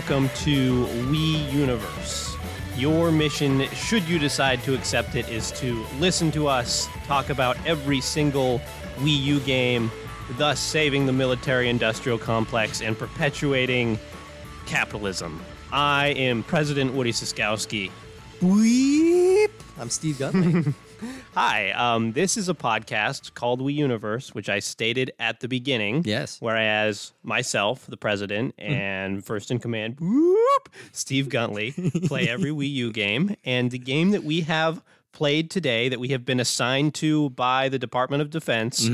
internet. Welcome to Wii Universe. Your mission, should you decide to accept it, is to listen to us talk about every single Wii U game, thus saving the military industrial complex and perpetuating capitalism. I am President Woody Siskowski. Weep. I'm Steve Gunley. Hi, um, this is a podcast called Wii Universe, which I stated at the beginning. Yes. Whereas myself, the president, and first in command, whoop, Steve Guntley, play every Wii U game. And the game that we have played today, that we have been assigned to by the Department of Defense,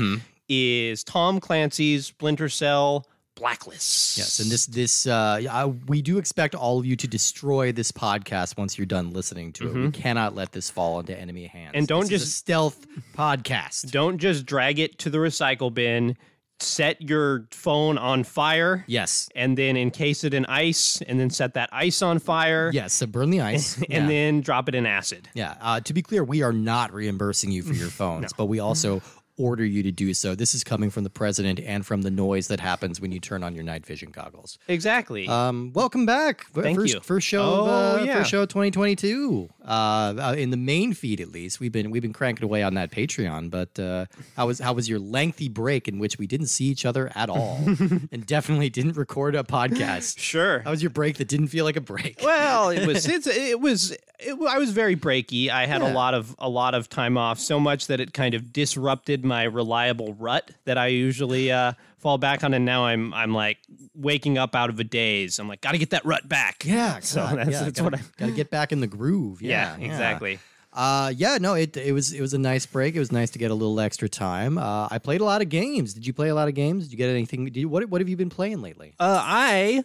is Tom Clancy's Splinter Cell Blacklist. yes, and this this uh, I, we do expect all of you to destroy this podcast once you're done listening to it. We cannot let this fall into enemy hands. Mm-hmm. And don't This just- stealth podcast. Don't just drag it to the recycle bin. Set your phone on fire. Yes. and then encase it in ice and then set that ice on fire Yes. So burn the ice. and yeah. then drop it in acid. Yeah. Uh, to be clear, we are not reimbursing you for your phones, but we also order you to do so. This is coming from the president and from the noise that happens when you turn on your night vision goggles. Exactly. Um, welcome back. Thank first, you. First show, Oh, of, uh, yeah. first show of 2022. Uh, uh, in the main feed, at least, we've been we've been cranking away on that Patreon. But uh, how was how was your lengthy break in which we didn't see each other at all, and definitely didn't record a podcast? sure. How was your break that didn't feel like a break? well, it was it's, it was it, I was very breaky. I had Yeah. a lot of a lot of time off, so much that it kind of disrupted my reliable rut that I usually uh, fall back on. And now I'm I'm like waking up out of a daze. I'm like, got to get that rut back. Yeah, So that's- yeah, that's gotta, what I- got to get back in the groove. Yeah, Yeah, exactly. Uh, yeah, no, it it was it was a nice break. It was nice to get a little extra time. Uh, I played a lot of games. Did you play a lot of games? Did you get anything? Did you, what what have you been playing lately? Uh, I,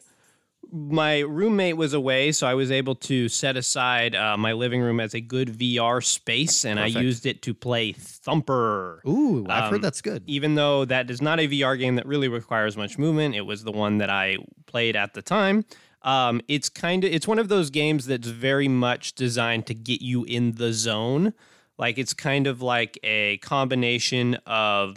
my roommate was away, so I was able to set aside uh, my living room as a good VR space, and I used it to play Thumper. Ooh, I've Um, heard that's good. Even though that is not a VR game that really requires much movement, it was the one that I played at the time. Um, it's kind of it's one of those games that's very much designed to get you in the zone. Like it's kind of like a combination of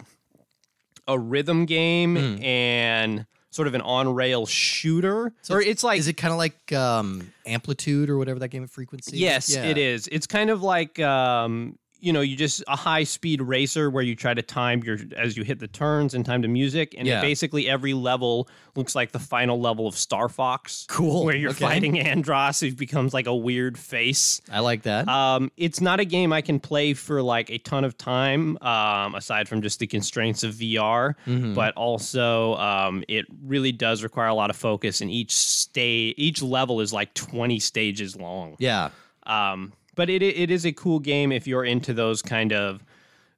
a rhythm game and sort of an on-rail shooter. or it's like Is it kind of like um, amplitude or whatever that game of frequency? Yes, Yeah. it is. It's kind of like um, you know, you just a high speed racer where you try to time your as you hit the turns and time to music, and Yeah. basically every level looks like the final level of Star Fox. Cool, Where you're okay. fighting Andross, who becomes like a weird face. I like that. Um, it's not a game I can play for like a ton of time, um, aside from just the constraints of VR. Mm-hmm. But also, um, it really does require a lot of focus, and each stay, each level is like 20 stages long. yeah. Um, but it it is a cool game if you're into those kind of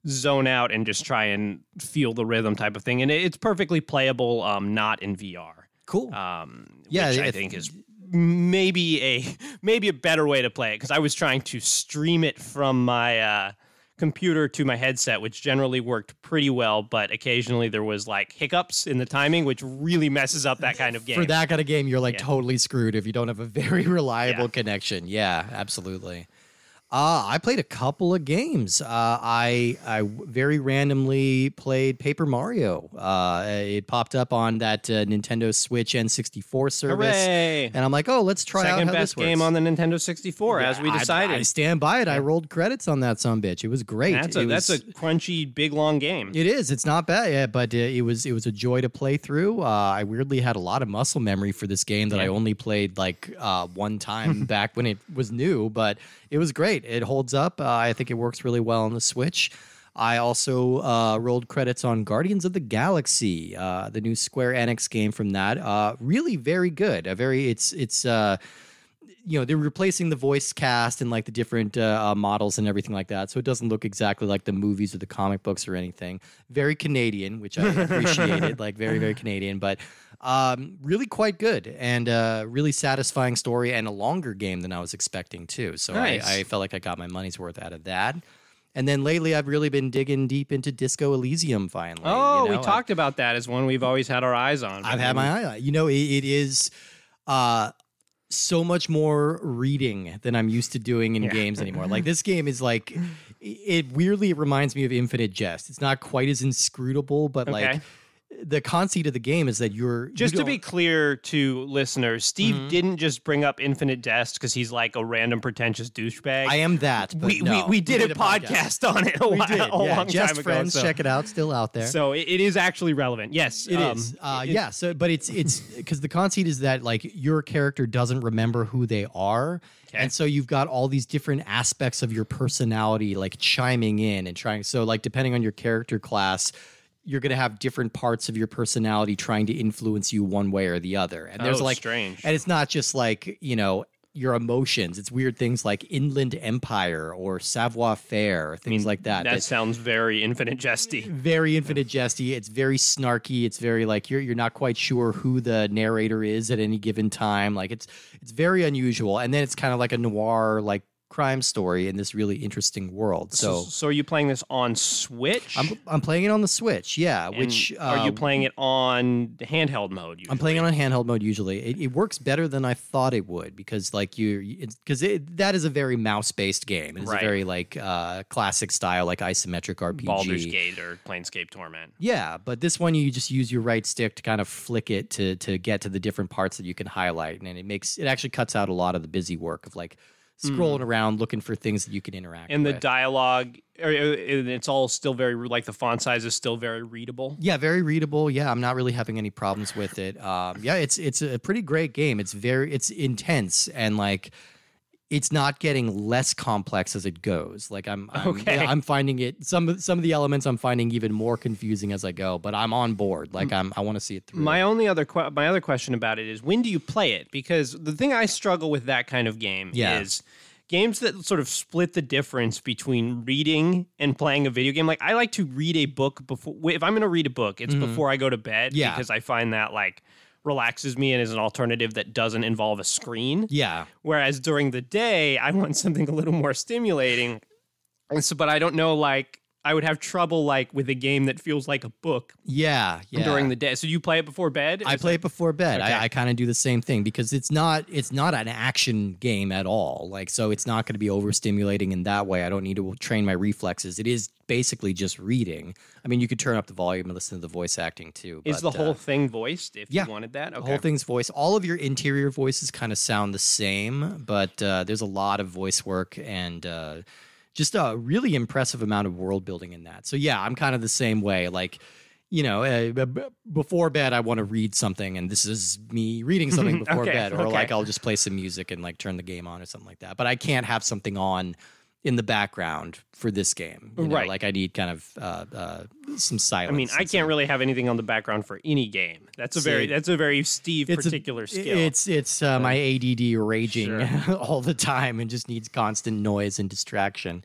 zone out and just try and feel the rhythm type of thing, and it- it's perfectly playable, um, not in VR. Cool. Um, Yeah, which I think is maybe a maybe a better way to play it because I was trying to stream it from my uh, computer to my headset, which generally worked pretty well, but occasionally there was like hiccups in the timing, which really messes up that kind of game. For that kind of game, you're like Yeah. totally screwed if you don't have a very reliable Yeah. connection. Yeah, absolutely. Uh, I played a couple of games. Uh, I I very randomly played Paper Mario. Uh, it popped up on that uh, Nintendo Switch N64 service, Hooray! and I'm like, oh, let's try out how best this game works. on the Nintendo 64, as we decided. I, stand by it. I rolled credits on that some bitch. It was great. that's a that's a crunchy, big, long game. It is. It's not bad, yeah, but uh, it was it was a joy to play through. Uh, I weirdly had a lot of muscle memory for this game that I only played like uh, one time back when it was new, but it was great. It holds up. Uh, I think it works really well on the Switch. I also uh, rolled credits on Guardians of the Galaxy, uh, the new Square Enix game from that. Uh, really very good. A very it's it's. You know they're replacing the voice cast and like the different uh, uh, models and everything like that so it doesn't look exactly like the movies or the comic books or anything very canadian which i appreciated like very very canadian but um, really quite good and uh, really satisfying story and a longer game than i was expecting too so Nice. I, I felt like i got my money's worth out of that and then lately i've really been digging deep into disco elysium finally Oh, you we know? talked about that as one we've always had our eyes on. I've had my eye on. it. You know, it, it is uh so much more reading than I'm used to doing in Yeah. games anymore. Like this game is like it weirdly reminds me of Infinite Jest. It's not quite as inscrutable, but Okay. like the conceit of the game is that you're Just you to be clear to listeners, Steve Mhm. didn't just bring up Infinite Jest because he's like a random pretentious douchebag. I am that. We, no, we, we did a podcast, on it a, We while, did. a yeah, long Just time friends. ago. So, Check it out. Still out there. so it, it is actually relevant. Yes, It is, um, Uh, it- yeah. So, but it's it's because the conceit is that like your character doesn't remember who they are, Okay. and so you've got all these different aspects of your personality like chiming in and trying. So, like depending on your character class. You're gonna have different parts of your personality trying to influence you one way or the other, and there's Oh, like, strange. and it's not just like you know your emotions. It's weird things like Inland Empire or Savoir Faire, things like that. That that- sounds very Infinite Jesty. very infinite jesty. It's very snarky. It's very like you're you're not quite sure who the narrator is at any given time. Like it's it's very unusual. And then it's kind of like a noir like crime story in this really interesting world. So, So, so are you playing this on Switch? I'm I'm playing it on the Switch. Yeah, And which are you uh, playing it on handheld mode? Usually? I'm playing it on handheld mode usually. It, it works better than I thought it would because like you because that is a very mouse based game. It is Right. a very like uh, classic style like isometric RPG. Baldur's Gate or Planescape Torment. Yeah, but this one you just use your right stick to kind of flick it to to get to the different parts that you can highlight, and it makes it actually cuts out a lot of the busy work of like scrolling around looking for things that you can interact with. And the dialogue, it's all still very like the font size is still very readable. yeah, very readable. Yeah, I'm not really having any problems with it. Um, yeah, it's it's a pretty great game. It's very it's intense and like it's not getting less complex as it goes. Like I'm, I'm Okay. I'm finding it some of some of the elements I'm finding even more confusing as I go, but I'm on board. Like I'm I want to see it through. My only other que- my other question about it is when do you play it? Because the thing I struggle with that kind of game Yeah. is games that sort of split the difference between reading and playing a video game. Like I like to read a book before if I'm going to read a book, it's before I go to bed Mm-hmm. Yeah. because I find that like relaxes me and is an alternative that doesn't involve a screen. yeah. Whereas during the day, I want something a little more stimulating. And so, but I don't know, like, I would have trouble, like, with a game that feels like a book Yeah, yeah. during the day. So you play it before bed? I play it before bed. Okay. I, I kind of do the same thing because it's not it's not an action game at all. Like so, it's not going to be overstimulating in that way. I don't need to train my reflexes. It is basically just reading. I mean, you could turn up the volume and listen to the voice acting too. Is the whole uh, thing voiced if yeah. you wanted that? the whole thing's voice? All of your interior voices kind of sound the same, but uh, there's a lot of voice work and. Uh, just a really impressive amount of world building in that. So yeah, I'm kind of the same way. Like, you know, uh, b- before bed, I want to read something, and this is me reading something before Okay, bed, or okay. like I'll just play some music and like turn the game on or something like that. But I can't have something on in the background for this game. You know? Right. Like I need kind of uh, uh, some silence. I mean, I can't really have anything on the background for any game. That's a very that's a very Steve it's a- particular skill. It's it's uh, my ADD raging Sure. all the time and just needs constant noise and distraction.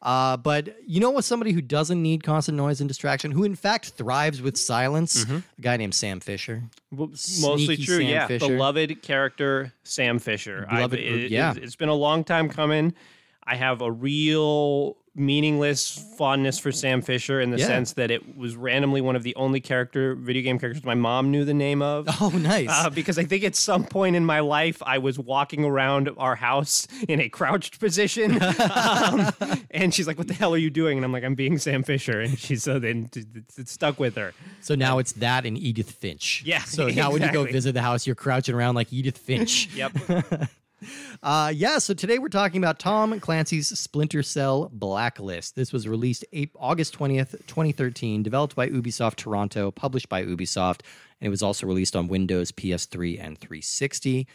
Uh, but you know what? Somebody who doesn't need constant noise and distraction, who in fact thrives with silence, Mm-hmm. a guy named Sam Fisher. Well, mostly true, Sam yeah. Fisher. Beloved character Sam Fisher. Beloved- it, yeah. it's been a long time coming. I have a real meaningless fondness for Sam Fisher in the Yeah. sense that it was randomly one of the only character video game characters my mom knew the name of. Oh, nice. Uh, because I think at some point in my life I was walking around our house in a crouched position, um, and she's like, "What the hell are you doing?" And I'm like, "I'm being Sam Fisher," and she's so then it, it stuck with her. so now it's that and Edith Finch. Yeah, So now when you go visit the house, you're crouching around like Edith Finch. Yep. Uh, yeah, so today we're talking about Tom Clancy's Splinter Cell Blacklist. This was released August 20th, 2013, developed by Ubisoft Toronto, published by Ubisoft, and it was also released on Windows, PS3, and 360.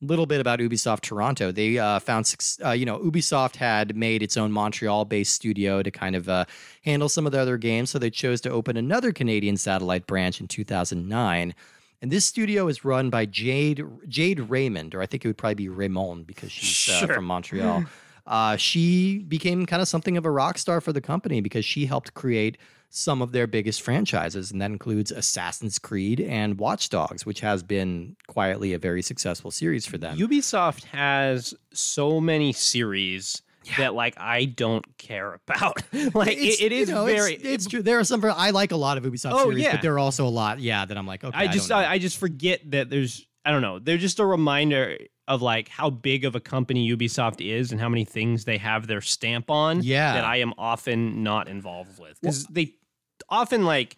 Little bit about Ubisoft Toronto. They uh, found, uh, you know, Ubisoft had made its own Montreal based studio to kind of uh, handle some of their other games, so they chose to open another Canadian satellite branch in 2009. And this studio is run by Jade Jade Raymond, or I think it would probably be Raymond because she's uh, from Montreal. Uh, she became kind of something of a rock star for the company because she helped create some of their biggest franchises, and that includes Assassin's Creed and Watch Dogs, which has been quietly a very successful series for them. Ubisoft has so many series that like I don't care about. like It's- it, it is you know, very. It's, true. There are some. I like a lot of Ubisoft Oh, series, yeah. but there are also a lot. Yeah, that I'm like, okay. I just. I, I just forget that there's I don't know. They're just a reminder of like how big of a company Ubisoft is and how many things they have their stamp on. Yeah. that I am often not involved with because they often like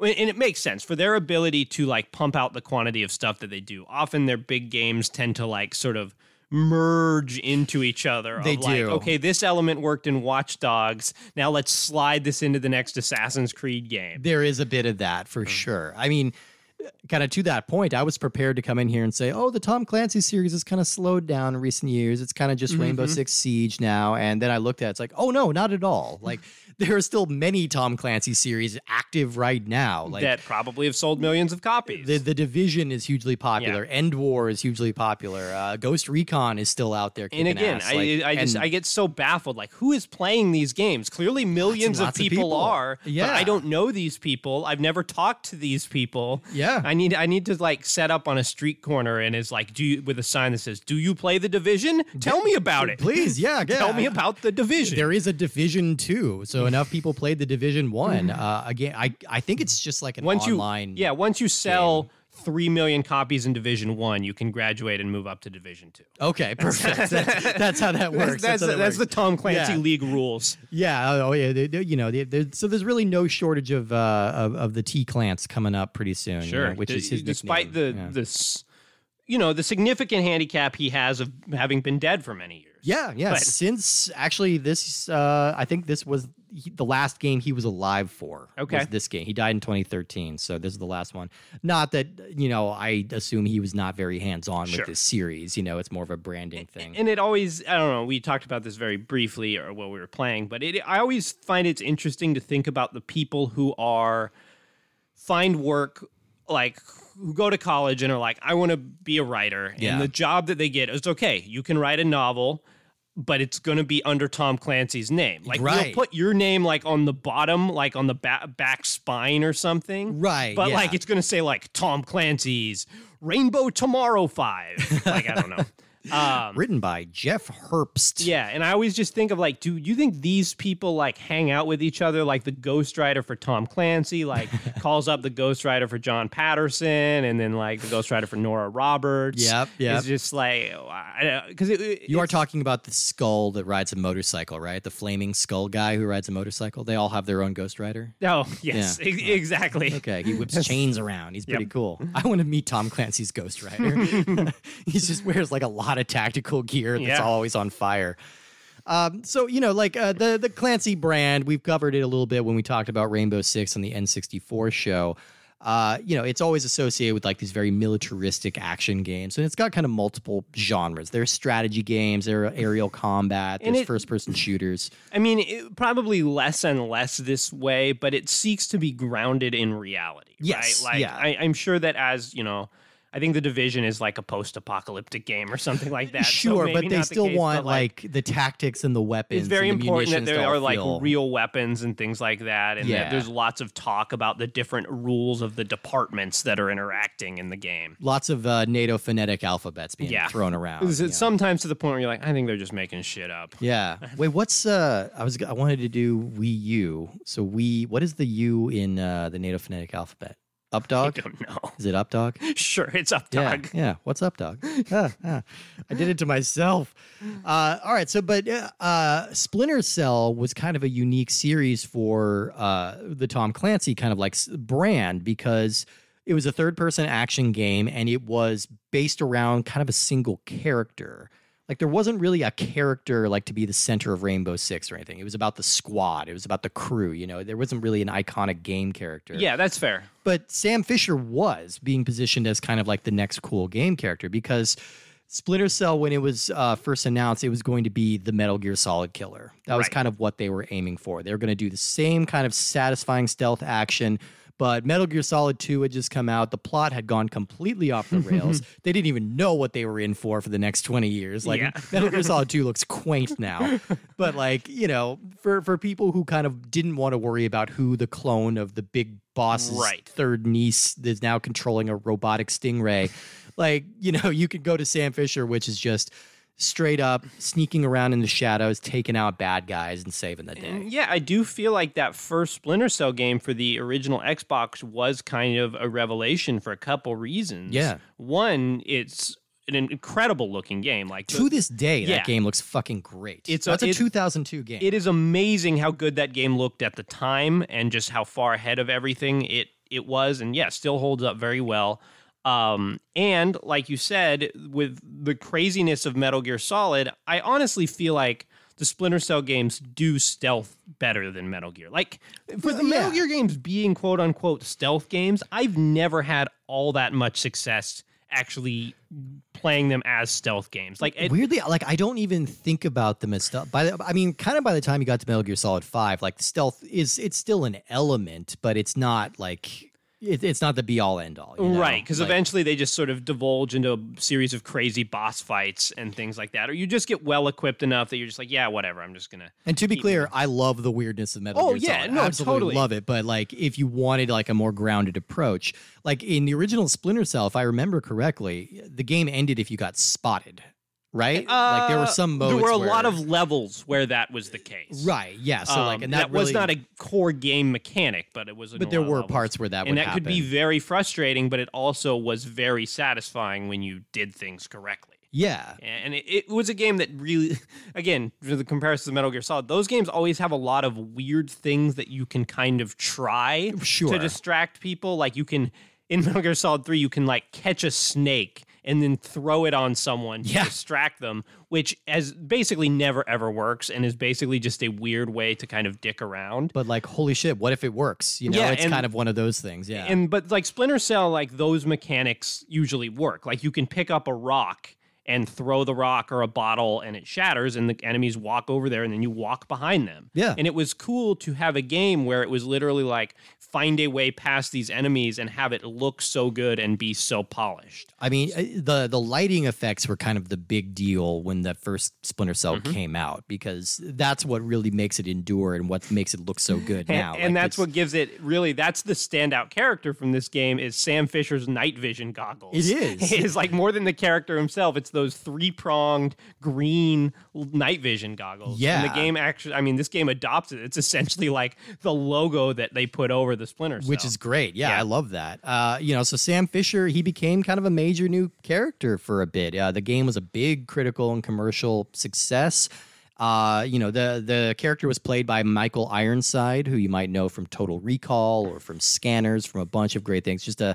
and it makes sense for their ability to like pump out the quantity of stuff that they do. Often their big games tend to like sort of merge into each other. They of like, do. okay, this element worked in Watch Dogs. Now let's slide this into the next Assassin's Creed game. There is a bit of that for mm. sure. I mean, kind of to that point, I was prepared to come in here and say, oh, the Tom Clancy series has kind of slowed down in recent years. It's kind of just mm-hmm. Rainbow Six Siege now. And then I looked at it, it's like, oh, no, not at all. Like, there are still many Tom Clancy series active right now. Like, that probably have sold millions of copies. the, the Division is hugely popular. EndWar is hugely popular. Uh, Ghost Recon is still out there. and again. I, Like, I just and- I get so baffled. Like, who is playing these games? Clearly, millions lots of of people, people. are. Yeah. but I don't know these people. I've never talked to these people. Yeah. I need I need to like set up on a street corner and is like, do you with a sign that says, "Do you play the division? Tell me about it. please, yeah, yeah. Tell me about the division." There is a Division Two, so enough people played the Division One. Uh, again, I I think it's just like an once online. you yeah, once you sell three million copies in Division One, you can graduate and move up to Division Two. Okay, perfect. that's, that's how that works. That's that's, that the works. Tom Clancy Yeah. League rules. yeah. Oh, oh, yeah. they- they- you know, they- so there's really no shortage of uh of, of the T Clans coming up pretty soon. you know, which D- is his despite nickname. the yeah. this you know the significant handicap he has of having been dead for many years. Yeah, yeah. But- Since actually this, uh, I think this was he, the last game he was alive for. Okay. this game he died in 2013, so this is the last one. Not that you know, I assume he was not very hands on Sure. with this series. You know, it's more of a branding thing. And it always, I don't know, we talked about this very briefly or while we were playing, but it, I always find it's interesting to think about the people who are find work like who go to college and are like, I want to be a writer. Yeah. And the job that they get is okay, you can write a novel, but it's going to be under Tom Clancy's name. Like Right. you'll put your name like on the bottom, like on the ba- back spine or something. Right, But yeah. like it's going to say like Tom Clancy's Rainbow Tomorrow 5. like I don't know. Um, Written by Jeff Herbst. yeah, and I always just think of like, do you think these people like hang out with each other? Like the Ghostwriter for Tom Clancy, like calls up the Ghostwriter for John Patterson, and then like the Ghostwriter for Nora Roberts. Yep, yeah. It's just like because You are talking about the skull that rides a motorcycle, right? The flaming skull guy who rides a motorcycle. They all have their own ghostwriter. Oh yes, Yeah. ex- exactly. Okay, he whips chains around. He's pretty Yep. cool. I want to meet Tom Clancy's ghostwriter. He just wears like a lot of tactical gear that's Yeah. always on fire. Um, so you know, like uh, the the Clancy brand, we've covered it a little bit when we talked about Rainbow Six on the N64 show. Uh, you know, it's always associated with like these very militaristic action games, and it's got kind of multiple genres. There's strategy games, there are aerial combat, there's it- first-person shooters. I mean, it, probably less and less this way, but it seeks to be grounded in reality. Yes, right? Like yeah. I, I'm sure that as you know. I think the division is like a post-apocalyptic game or something like that. so Sure, maybe but they not the still case, want but, like, the tactics and the weapons. it's very important that there are like feel- real weapons and things like that and that Yeah. there's lots of talk about the different rules of the departments that are interacting in the game lots of uh, NATO phonetic alphabets being Yeah. thrown around. Is yeah. it sometimes to the point where you're like i think they're just making shit up Yeah. Wait, what's uh? I was I wanted to do Wii U. So we, what is the U in uh, the NATO phonetic alphabet? Up dog? i don't know Is it up dog? sure it's up Yeah, dog yeah. yeah. What's up, dog? Ah, ah. I did it to myself. Uh, all right. So, but uh, uh, Splinter Cell was kind of a unique series for uh, the Tom Clancy kind of like brand because it was a third person action game and it was based around kind of a single character. Like there wasn't really a character like to be the center of Rainbow Six or anything. It was about the squad. It was about the crew. You know, there wasn't really an iconic game character yeah that's fair but Sam Fisher was being positioned as kind of like the next cool game character because Splinter Cell, when it was uh, first announced, it was going to be the Metal Gear Solid killer. That was Right. kind of what they were aiming for. They were going to do the same kind of satisfying stealth action. But Metal Gear Solid 2 had just come out. The plot had gone completely off the rails. they didn't even know what they were in for for the next 20 years. Like Yeah. Metal Gear Solid 2 looks quaint now. But like, you know, for for people who kind of didn't want to worry about who the clone of the big boss's Right. third niece is now controlling a robotic stingray. like, you know, you could go to Sam Fisher, which is just straight up sneaking around in the shadows, taking out bad guys and saving the day. Mm, yeah i do feel like that first splinter cell game for the original xbox was kind of a revelation for a couple reasons Yeah. one it's an incredible looking game like the- To this day, Yeah. that game looks fucking great. It's a- That's a, it- 2002 game. it is amazing how good that game looked at the time and just how far ahead of everything it it was, and yeah, still holds up very well. Um, and like you said, with the craziness of Metal Gear Solid, I honestly feel like the Splinter Cell games do stealth better than Metal Gear. Like for the Metal Yeah. Gear games being quote unquote stealth games, I've never had all that much success actually playing them as stealth games. Like it, Weirdly, like I don't even think about them as stealth. By the, I mean, kind of by the time you got to Metal Gear Solid Five, like stealth is it's still an element, but it's not like it, it's not the be all end all. you know? Right, because Like, eventually they just sort of divulge into a series of crazy boss fights and things like that. Or you just get well equipped enough that you're just like, yeah, whatever. I'm just gonna. And to be clear, I love the weirdness of Metal Oh, Gear yeah, Solid. no, absolutely totally. love it. But like, if you wanted like a more grounded approach, like in the original Splinter Cell, if I remember correctly, the game ended if you got spotted, right? like there were Uh, some modes. There were a where- lot of levels where that was the case. right, yeah. So like, Um, and that, was really- not a core game mechanic, but it was. But there were levels. parts where that and that could be very frustrating, but it also was very satisfying when you did things correctly. Yeah, And it, it was a game that really, again, for the comparison to Metal Gear Solid, those games always have a lot of weird things that you can kind of try Sure. to distract people. Like you can, in Metal Gear Solid 3, you can like catch a snake and then throw it on someone to Yeah. distract them, which as basically never ever works and is basically just a weird way to kind of dick around. but like, holy shit, what if it works? You know, Yeah, it's and- kind of one of those things. Yeah, And but like Splinter Cell, like those mechanics usually work. Like you can pick up a rock and throw the rock or a bottle and it shatters and the enemies walk over there and then you walk behind them. Yeah. And it was cool to have a game where it was literally like find a way past these enemies and have it look so good and be so polished. I mean, uh, the the lighting effects were kind of the big deal when the first Splinter Cell Mm-hmm. came out because that's what really makes it endure and what makes it look so good And, now. and Like, that's what gives it really that's the standout character from this game is Sam Fisher's night vision goggles. It is. It is like more than the character himself. It's those three pronged green night vision goggles. Yeah. And the game actually I mean this game adopts it. It's essentially like the logo that they put over the Splinter Cell. which is great. Yeah, Yeah. I love that. Uh, you know, so Sam Fisher, he became kind of a major new character for a bit. Uh, the game was a big critical and commercial success. Uh, you know, the the character was played by Michael Ironside, who you might know from Total Recall or from Scanners, from a bunch of great things. Just a,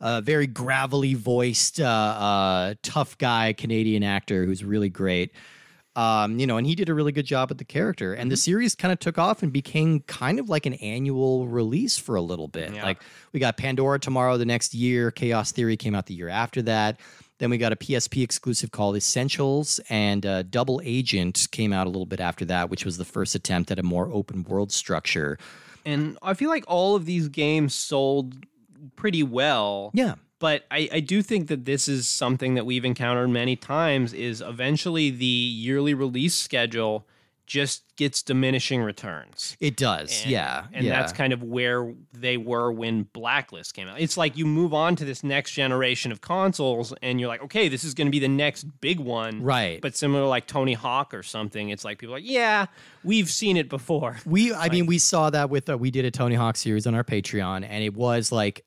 a very gravelly voiced, uh, uh, tough guy Canadian actor who's really great. Um, you know, and he did a really good job with the character. And Mm-hmm. the series kind of took off and became kind of like an annual release for a little bit. Yeah. Like we got Pandora tomorrow the next year, Chaos Theory came out the year after that. Then we got a PSP exclusive called Essentials, and uh, Double Agent came out a little bit after that, which was the first attempt at a more open world structure. and I feel like all of these games sold pretty well. Yeah. but I, I do think that this is something that we've encountered many times is eventually the yearly release schedule just gets diminishing returns It does. And- yeah. and yeah. that's kind of where they were when blacklist came out it's like you move on to this next generation of consoles and you're like okay this is going to be the next big one Right. but similar like tony hawk or something it's like people are like yeah we've seen it before We, I mean, we saw that with uh, we did a Tony Hawk series on our Patreon, and it was like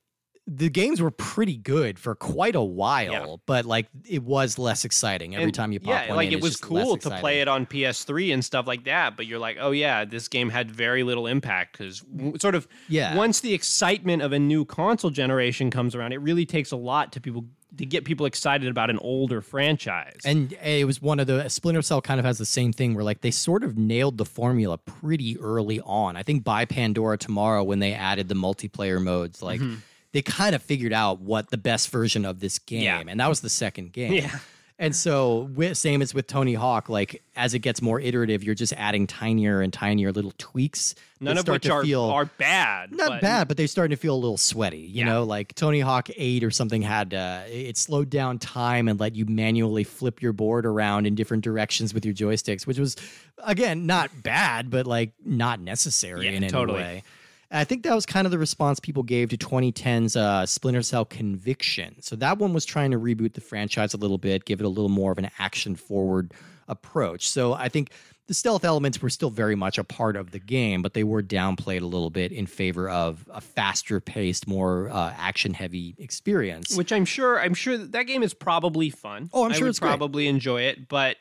the games were pretty good for quite a while, Yeah. but like it was less exciting every And, time you pop yeah, one like in, it was cool to play it on PS3 and stuff like that. But you're like, oh yeah, this game had very little impact because sort of Yeah. once the excitement of a new console generation comes around, it really takes a lot to people to get people excited about an older franchise. And eh, it was one of the Splinter Cell kind of has the same thing where like they sort of nailed the formula pretty early on. I think by Pandora tomorrow when they added the multiplayer modes, like mm-hmm. They kind of figured out what the best version of this game, Yeah. and that was the second game. Yeah. And so, with, same as with Tony Hawk, like as it gets more iterative, you're just adding tinier and tinier little tweaks. that None of start which to are feel, are bad. not but- bad, but they're starting to feel a little sweaty. You Yeah. know, like Tony Hawk 8 or something had uh, it slowed down time and let you manually flip your board around in different directions with your joysticks, which was again not bad, but like not necessary Yeah, in any way. I think that was kind of the response people gave to 2010's uh, Splinter Cell Conviction. So that one was trying to reboot the franchise a little bit, give it a little more of an action forward approach. So I think the stealth elements were still very much a part of the game, but they were downplayed a little bit in favor of a faster paced, more uh, action heavy experience. which I'm sure I'm sure that, that game is probably fun. Oh, I'm I sure would it's great. probably enjoy it, but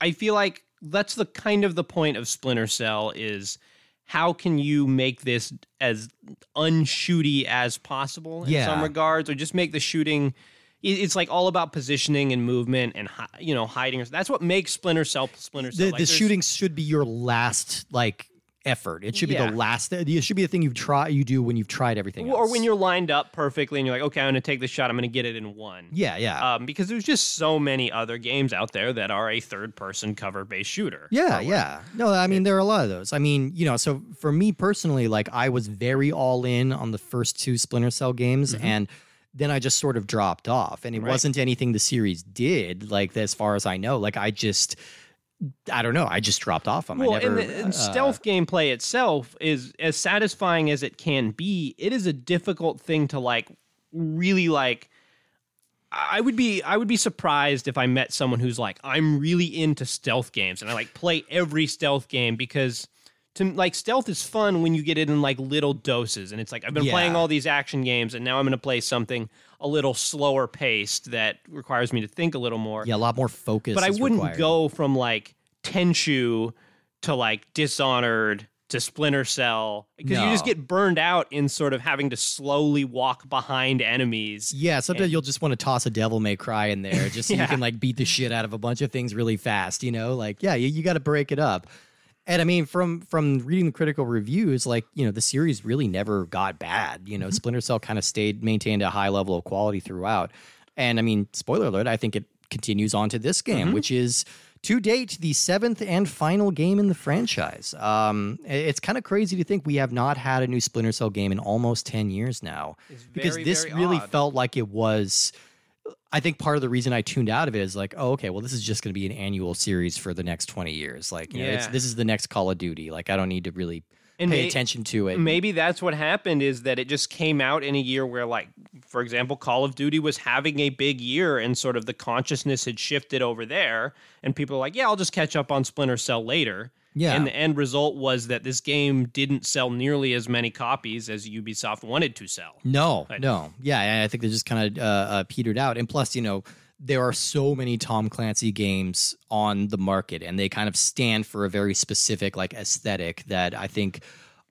I feel like that's the kind of the point of Splinter Cell is how can you make this as unshooty as possible in Yeah. some regards, or just make the shooting. It's like all about positioning and movement and you know hiding. That's what makes Splinter Cell Splinter Cell. the, Like, the shooting should be your last like effort. It should be Yeah. the last. It should be the thing you try you do when you've tried everything. or else. when you're lined up perfectly and you're like, okay, I'm going to take the shot. I'm going to get it in one. yeah yeah Um, because there's just so many other games out there that are a third-person cover-based shooter. Yeah, yeah. No, I mean there are a lot of those. I mean, you know, so for me personally, like I was very all in on the first two Splinter Cell games and then I just sort of dropped off and it Right. wasn't anything the series did like as far as I know. Like I just I don't know, I just dropped off them. Well, I never and, the, and uh, stealth gameplay itself is as satisfying as it can be. It is a difficult thing to like really like. I would be I would be surprised if I met someone who's like I'm really into stealth games and I like play every stealth game because to like stealth is fun when you get it in like little doses and it's like I've been playing all these action games and now I'm going to play something a little slower paced that requires me to think a little more yeah, a lot more focus. but I wouldn't required. go from like Tenchu to like Dishonored to Splinter Cell because you just get burned out in sort of having to slowly walk behind enemies. Yeah, sometimes you'll just want to toss a Devil May Cry in there just so you can like beat the shit out of a bunch of things really fast. You know, like yeah, you, you got to break it up. And I mean, from from reading the critical reviews, like you know, the series really never got bad. You know, Splinter Cell kind of stayed maintained a high level of quality throughout. And I mean, spoiler alert, I think it continues on to this game, which is to date the seventh and final game in the franchise. Um, it's kind of crazy to think we have not had a new Splinter Cell game in almost ten years now because very, this really odd. felt like it was I think part of the reason I tuned out of it is like, oh, okay, well, this is just going to be an annual series for the next 20 years. Like, you know, it's, Yeah. this is the next Call of Duty. Like, I don't need to really And pay may- attention to it. Maybe that's what happened is that it just came out in a year where, like, for example, Call of Duty was having a big year and sort of the consciousness had shifted over there. And people are like, yeah, I'll just catch up on Splinter Cell later. Yeah. And the end result was that this game didn't sell nearly as many copies as Ubisoft wanted to sell. No, Right. no. Yeah, and I think they just kind of uh, uh, petered out. And plus, you know, there are so many Tom Clancy games on the market, and they kind of stand for a very specific like aesthetic that I think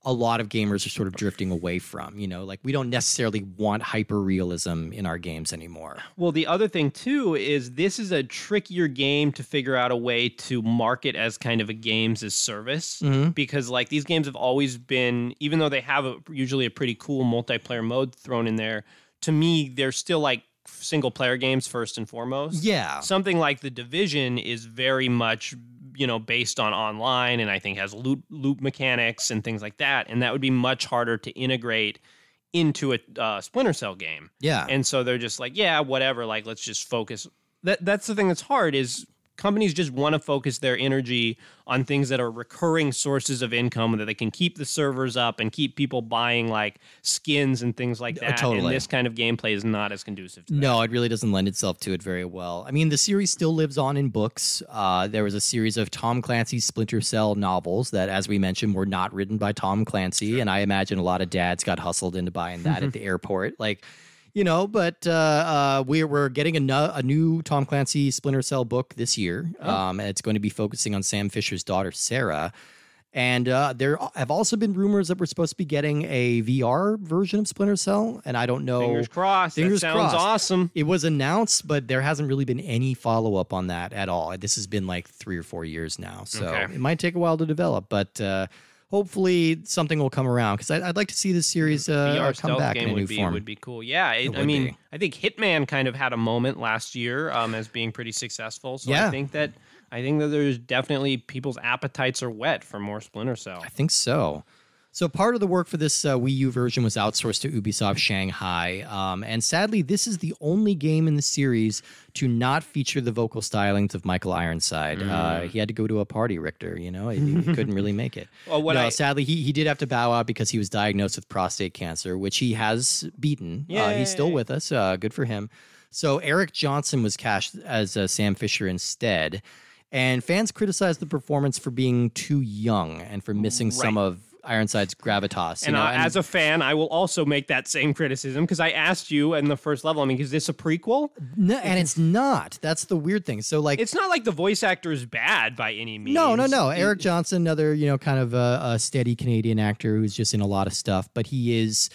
a lot of gamers are sort of drifting away from. You know, like we don't necessarily want hyper realism in our games anymore. Well, the other thing too is this is a trickier game to figure out a way to market as kind of a games as service mm-hmm. because like these games have always been even though they have a, usually a pretty cool multiplayer mode thrown in there, to me they're still like single player games first and foremost. Yeah. Something like The Division is very much you know based on online and I think has loop loop mechanics and things like that and that would be much harder to integrate into a uh, Splinter Cell game. Yeah. And so they're just like, yeah, whatever. Like, let's just focus. That that's the thing that's hard is companies just want to focus their energy on things that are recurring sources of income that they can keep the servers up and keep people buying like skins and things like that. totally. And this kind of gameplay is not as conducive to that. No, it really doesn't lend itself to it very well. I mean, the series still lives on in books. Uh, there was a series of Tom Clancy's Splinter Cell novels that, as we mentioned, were not written by Tom Clancy, and I imagine a lot of dads got hustled into buying that at the airport. Like, you know, but uh, uh, we're we're getting a, no- a new Tom Clancy Splinter Cell book this year, um, and it's going to be focusing on Sam Fisher's daughter Sarah. And uh, there have also been rumors that we're supposed to be getting a VR version of Splinter Cell, and I don't know. Fingers crossed. Fingers that sounds crossed. awesome. It was announced, but there hasn't really been any follow up on that at all. This has been like three or four years now, so Okay. it might take a while to develop. But uh, hopefully, something will come around because I'd like to see this series uh, VR come back in a new would be form. would be cool. Yeah, it, It I mean, be. I think Hitman kind of had a moment last year um, as being pretty successful. So Yeah. I think that I think that there's definitely people's appetites are wet for more Splinter Cell. I think so. So part of the work for this uh, Wii U version was outsourced to Ubisoft Shanghai, um, and sadly, this is the only game in the series to not feature the vocal stylings of Michael Ironside. Mm. Uh, he had to go to a party, Richter. You know, he, he couldn't really make it. Well, what no, I- sadly, he he did have to bow out because he was diagnosed with prostate cancer, which he has beaten. Uh, he's still with us. Uh, good for him. So Eric Johnson was cast as uh, Sam Fisher instead. And fans criticized the performance for being too young and for missing some of Ironside's gravitas. you And, know, uh, as a fan, I will also make that same criticism because I asked you in the first level. I mean, is this a prequel? no, and it's not. That's the weird thing. So like It's not like the voice actor is bad by any means. No, no, no. Eric Johnson, another you know kind of a, a steady Canadian actor who's just in a lot of stuff, but he is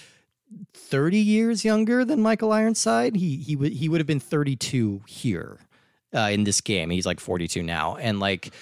thirty years younger than Michael Ironside. He he would he would have been thirty two here uh, in this game. He's like forty two now, and like.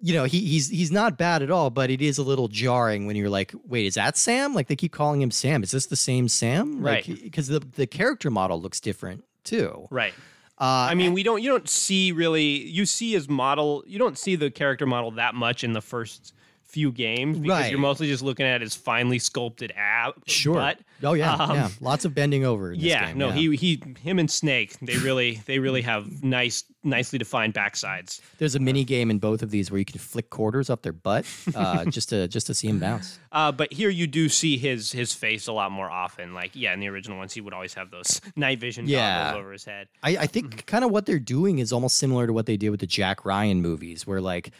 You know, he, he's he's not bad at all, but it is a little jarring when you're like, wait, is that Sam? Like they keep calling him Sam. Is this the same Sam? Right. Because the the character model looks different too. Right. Uh, I mean, we don't. You don't see really. You see his model. You don't see the character model that much in the first few games because Right. you're mostly just looking at his finely sculpted ab. sure. Butt. oh yeah, Um, yeah. Lots of bending over. Yeah, game, no, yeah. he he him and Snake, they really they really have nice nicely defined backsides. There's a mini game in both of these where you can flick quarters up their butt uh, just to just to see him bounce. Uh, but here you do see his his face a lot more often. Like yeah, in the original ones, he would always have those night vision Yeah. goggles over his head. I, I think kind of what they're doing is almost similar to what they did with the Jack Ryan movies, where like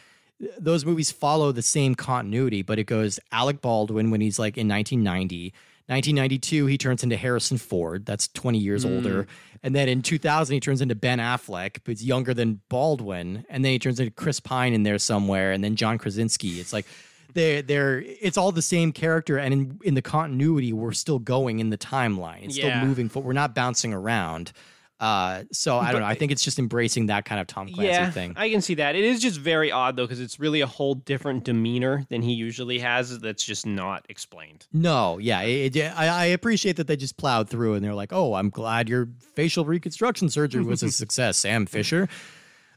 those movies follow the same continuity, but it goes Alec Baldwin when he's like in 1990. 1992, he turns into Harrison Ford. That's 20 years mm. older. And then in 2000, he turns into Ben Affleck, but he's younger than Baldwin. And then he turns into Chris Pine in there somewhere. And then John Krasinski. It's like they're, they're, it's all the same character. And in, in the continuity, we're still going in the timeline. It's Yeah. still moving forward. We're not bouncing around. Uh, so I don't know. I think it's just embracing that kind of Tom Clancy yeah, thing. I can see that. It is just very odd though, because it's really a whole different demeanor than he usually has. That's just not explained. no, yeah, it, it- I, I appreciate that they just plowed through and they're like, "Oh, I'm glad your facial reconstruction surgery was a success, Sam Fisher."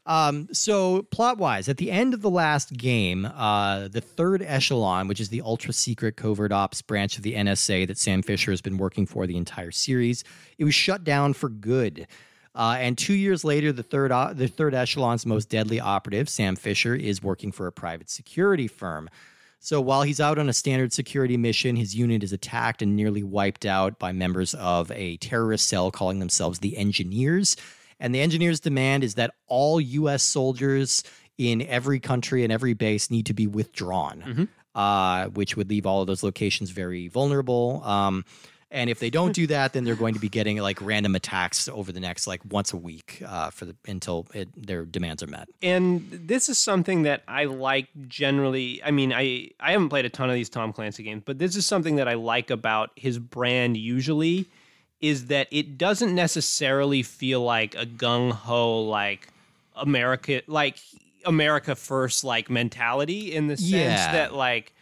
Um, so plot wise, at the end of the last game, uh, the third echelon, which is the ultra secret covert ops branch of the NSA that Sam Fisher has been working for the entire series, it was shut down for good. Uh, and two years later, the third o- the third echelon's most deadly operative, Sam Fisher, is working for a private security firm. So while he's out on a standard security mission, his unit is attacked and nearly wiped out by members of a terrorist cell calling themselves the Engineers. And the Engineers' demand is that all U.S. soldiers in every country and every base need to be withdrawn, uh, which would leave all of those locations very vulnerable. Um, and if they don't do that, then they're going to be getting like random attacks over the next like once a week uh, for the until it, their demands are met. And this is something that I like generally. I mean, I I haven't played a ton of these Tom Clancy games, but this is something that I like about his brand usually is that it doesn't necessarily feel like a gung ho like America like America first like mentality in the sense Yeah. that like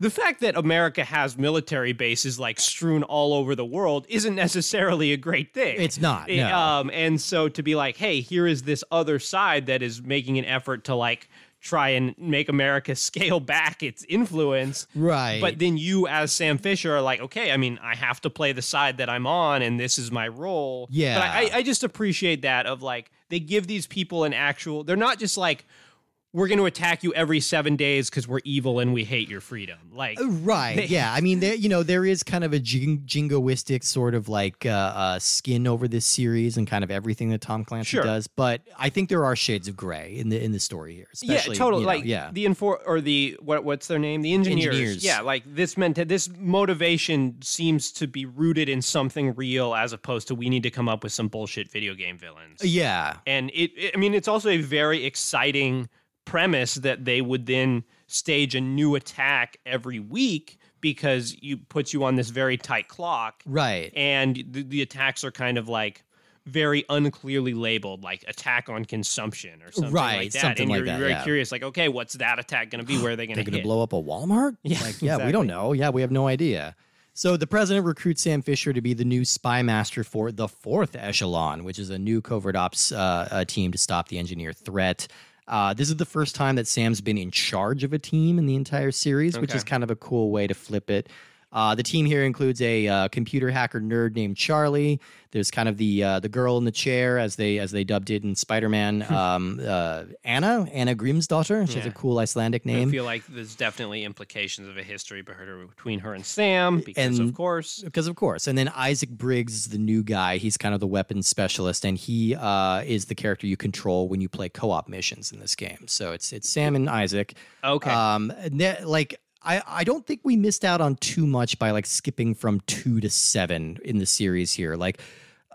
the fact that America has military bases like strewn all over the world isn't necessarily a great thing. It's not, It- no. um, and so to be like, hey, here is this other side that is making an effort to like try and make America scale back its influence. Right. But then you, as Sam Fisher, are like, okay, I mean, I have to play the side that I'm on, and this is my role. Yeah. But I, I just appreciate that of like they give these people an actual. They're not just like. We're going to attack you every seven days because we're evil and we hate your freedom. Like, Right. yeah. I mean, there, you know, there is kind of a jing- jingoistic sort of like uh, uh, skin over this series and kind of everything that Tom Clancy Sure. does. But I think there are shades of gray in the in the story here. Especially, yeah, totally. you know, like yeah, the infor or the what what's their name? The engineers. Engineers. Yeah, like this meant this motivation seems to be rooted in something real as opposed to we need to come up with some bullshit video game villains. yeah, And it, it- I mean, it's also a very exciting premise that they would then stage a new attack every week because you puts you on this very tight clock right. and the, the attacks are kind of like very unclearly labeled, like attack on consumption or something Right, like that. something and like you're, that, very yeah. curious, like, okay, what's that attack going to be? Where are they going They're to going to blow up a Walmart? Yeah, like, yeah, we don't know. Yeah, we have no idea. So the president recruits Sam Fisher to be the new spy master for the fourth echelon, which is a new covert ops uh, uh, team to stop the engineer threat. Uh, this is the first time that Sam's been in charge of a team in the entire series, which is kind of a cool way to flip it. Uh, the team here includes a uh, computer hacker nerd named Charlie. There's kind of the uh, the girl in the chair, as they as they dubbed it in Spider-Man. um, uh, Anna Anna Grimsdottir. She has a cool Icelandic name. I feel like there's definitely implications of a history between her and Sam because, And- of course, because of course and then isaac briggs is the new guy he's kind of the weapons specialist and he uh, is the character you control when you play co-op missions in this game so it's it's sam and isaac okay. um like I, I don't think we missed out on too much by like skipping from two to seven in the series here. Like,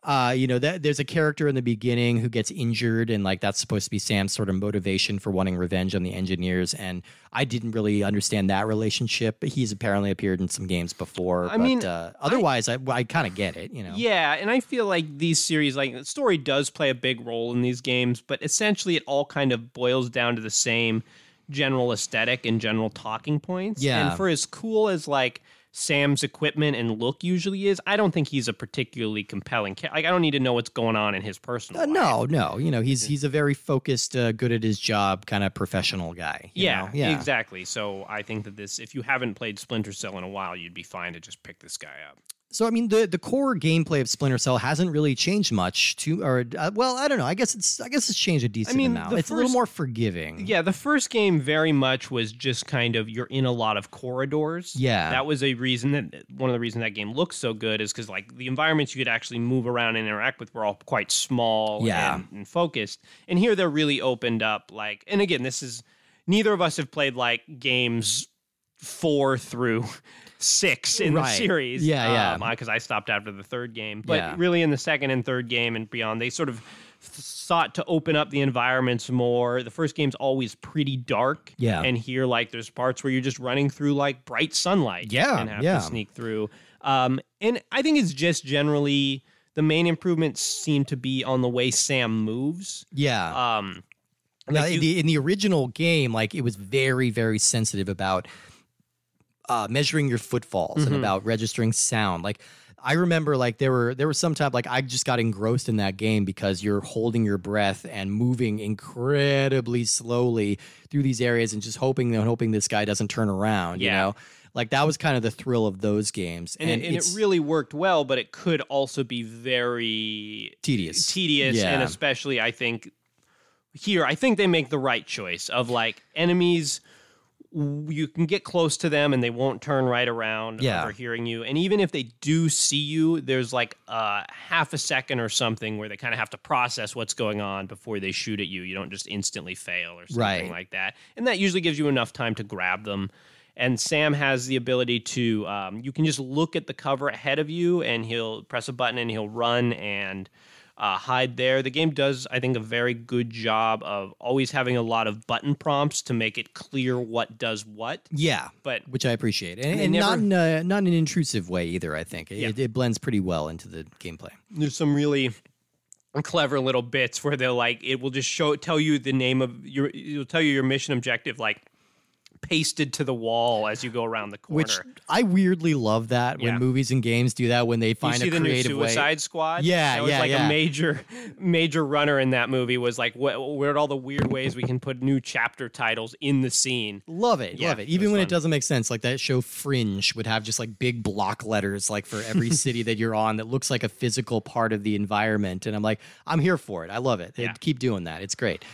uh, you know, that there's a character in the beginning who gets injured, and like that's supposed to be Sam's sort of motivation for wanting revenge on the engineers. And I didn't really understand that relationship. He's apparently appeared in some games before. I but, mean, uh, otherwise, I, I, kind of get it. You know, Yeah, and I feel like these series, like the story does play a big role in these games, but essentially it all kind of boils down to the same general aesthetic and general talking points. Yeah. And for as cool as like Sam's equipment and look usually is, I don't think he's a particularly compelling. Ca- like I don't need to know what's going on in his personal. Uh, life. no, no. You know, he's he's a very focused, uh, good at his job, kind of professional guy. you Yeah, know? yeah, exactly. So I think that this, if you haven't played Splinter Cell in a while, you'd be fine to just pick this guy up. So I mean, the the core gameplay of Splinter Cell hasn't really changed much. To or uh, well, I don't know. I guess it's I guess it's changed a decent I mean, amount. It's a little more forgiving. Yeah, the first game very much was just kind of you're in a lot of corridors. Yeah. that was a reason that one of the reasons that game looks so good is because like the environments you could actually move around and interact with were all quite small Yeah. and, and focused. And here they're really opened up. Like, and again, this is neither of us have played like games four through six in Right. the series. Yeah, yeah. Because I stopped after the third game, but Yeah. really in the second and third game and beyond, they sort of sought to open up the environments more. The first game's always pretty dark. Yeah. And here, like, there's parts where you're just running through like bright sunlight. Yeah, And have yeah. to sneak through. Um, and I think it's just generally the main improvements seem to be on the way Sam moves. yeah. Um, Now, like in, you- the, in the original game, like it was very, very sensitive about uh, measuring your footfalls Mm-hmm. and about registering sound. Like I remember, like there were there was some time like I just got engrossed in that game because you're holding your breath and moving incredibly slowly through these areas and just hoping and hoping this guy doesn't turn around. You Yeah. know, like that was kind of the thrill of those games, and, it, and it really worked well, but it could also be very tedious. tedious Yeah. and especially I think here I think they make the right choice of like enemies you can get close to them and they won't turn right around Yeah. overhearing you and even if they do see you there's like a half a second or something where they kind of have to process what's going on before they shoot at you you don't just instantly fail or something Right. like that and that usually gives you enough time to grab them and Sam has the ability to, um, you can just look at the cover ahead of you and he'll press a button and he'll run and uh, hide there. The game does, I think, a very good job of always having a lot of button prompts to make it clear what does what. yeah, But which I appreciate, and, and not in a, not in an intrusive way either. I think Yeah. it, it blends pretty well into the gameplay. there's some really clever little bits where they'll like, it will just show, tell you the name of your, it'll tell you your mission objective, like pasted to the wall as you go around the corner. Which I weirdly love that when movies and games do that when they you find see a the new creative way. Suicide Squad. Yeah, that was yeah, like yeah. a major, major runner in that movie. Was like, what, what are all the weird ways we can put new chapter titles in the scene? Love it, Yeah, love it. it Even was when fun. it doesn't make sense, like that show Fringe would have just like big block letters, like for every city that you're on, that looks like a physical part of the environment. And I'm like, I'm here for it. I love it. Yeah. Keep doing that. It's great.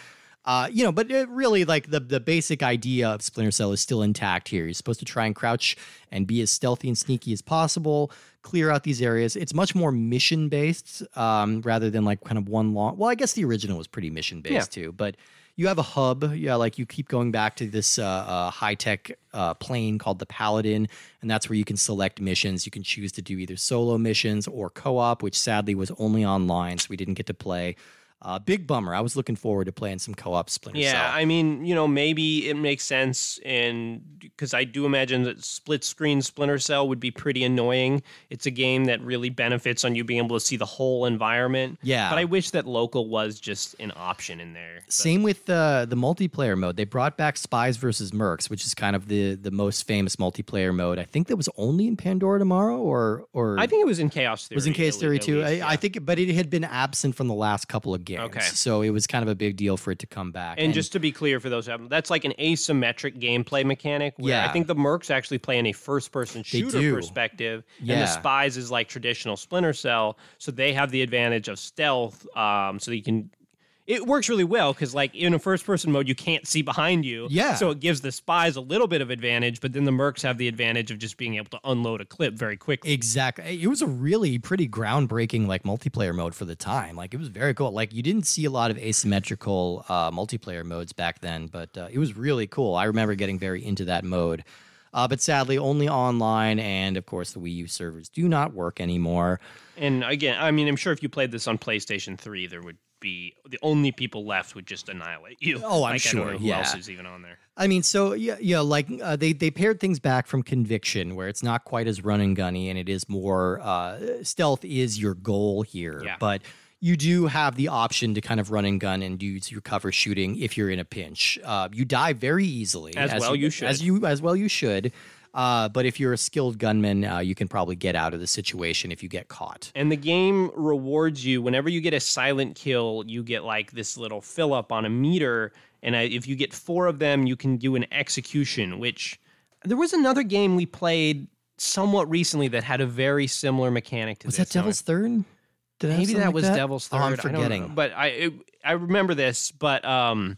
Uh, you know, but it really, like the the basic idea of Splinter Cell is still intact here. You're supposed to try and crouch and be as stealthy and sneaky as possible, clear out these areas. It's much more mission based um, rather than like kind of one long. Well, I guess the original was pretty mission based too, but you have a hub. Yeah, like you keep going back to this uh, uh, high tech uh, plane called the Paladin, and that's where you can select missions. You can choose to do either solo missions or co op, which sadly was only online, so we didn't get to play. Uh, big bummer. I was looking forward to playing some co op Splinter Yeah, Cell. Yeah, I mean, you know, maybe it makes sense in because I do imagine that split screen Splinter Cell would be pretty annoying. It's a game that really benefits on you being able to see the whole environment. Yeah. but I wish that local was just an option in there. But- Same with uh, the multiplayer mode. They brought back Spies versus Mercs, which is kind of the the most famous multiplayer mode. I think that was only in Pandora Tomorrow, or or I think it was in Chaos Theory. was in Chaos Theory too. least, I, yeah. I think, but it had been absent from the last couple of games, Okay. so it was kind of a big deal for it to come back. And, just to be clear for those who haven't, that's like an asymmetric gameplay mechanic where I think the Mercs actually play in a first person shooter perspective. And the Spies is like traditional Splinter Cell. So they have the advantage of stealth. Um, so you can. It works really well because, like, in a first person mode, you can't see behind you. Yeah. So it gives the spies a little bit of advantage, but then the mercs have the advantage of just being able to unload a clip very quickly. Exactly. It was a really pretty groundbreaking like multiplayer mode for the time. Like it was very cool. Like you didn't see a lot of asymmetrical uh, multiplayer modes back then, but uh, it was really cool. I remember getting very into that mode. Uh, but sadly, only online, and of course, the Wii U servers do not work anymore. And again, I mean, I'm sure if you played this on PlayStation 3, there would be the only people left would just annihilate you. Oh, I'm like, I sure, who yeah. else is even on there. I mean, so yeah, yeah, like uh, they they pared things back from Conviction, where it's not quite as run and gunny, and it is more uh, stealth is your goal here, Yeah. but. You do have the option to kind of run and gun and do your cover shooting if you're in a pinch. Uh, you die very easily, As well you should. as you as well you should. Uh, but if you're a skilled gunman, uh, you can probably get out of the situation if you get caught. And the game rewards you whenever you get a silent kill, you get like this little fill up on a meter. And uh, if you get four of them, you can do an execution, which there was another game we played somewhat recently that had a very similar mechanic to Was this. Was that Devil's Third? Did Maybe that like was Devil's Third. Oh, I'm I forgetting. but I it, I remember this. But um,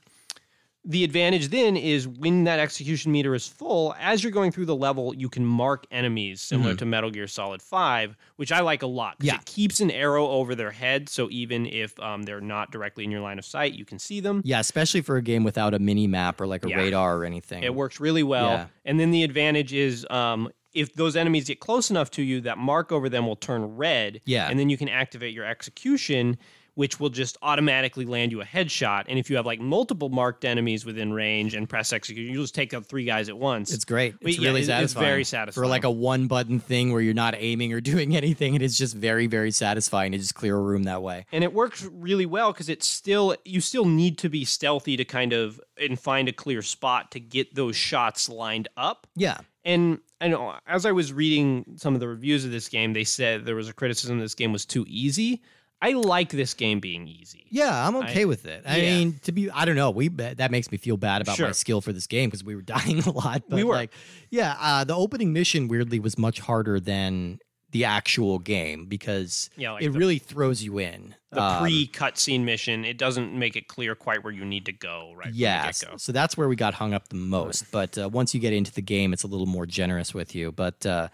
the advantage then is when that execution meter is full, as you're going through the level, you can mark enemies similar to Metal Gear Solid Five, which I like a lot. 'cause Mm-hmm. Yeah. it keeps an arrow over their head, so even if um, they're not directly in your line of sight, you can see them. Yeah, especially for a game without a mini map or like a Yeah. radar or anything. It works really well. Yeah. And then the advantage is um, if those enemies get close enough to you, that mark over them will turn red. Yeah. And then you can activate your execution, which will just automatically land you a headshot. And if you have like multiple marked enemies within range and press execute, you'll just take out three guys at once. It's great. It's yeah, really it- satisfying. it's very satisfying. For like a one button thing where you're not aiming or doing anything. It is just very, very satisfying to just clear a room that way. and it works really well because it's still you still need to be stealthy to kind of and find a clear spot to get those shots lined up. Yeah. And I know uh, as I was reading some of the reviews of this game, they said there was a criticism this game was too easy. I like this game being easy. Yeah, I'm okay I- with it. I yeah. mean, to be, I don't know. We that makes me feel bad about my skill for this game because we were dying a lot. But We were. like, yeah, uh, the opening mission weirdly was much harder than the actual game because Yeah, like it the- really throws you in. The Um, pre cutscene mission, it doesn't make it clear quite where you need to go, right? from the Yes. get-go. So that's where we got hung up the most. But uh, once you get into the game, it's a little more generous with you. But uh,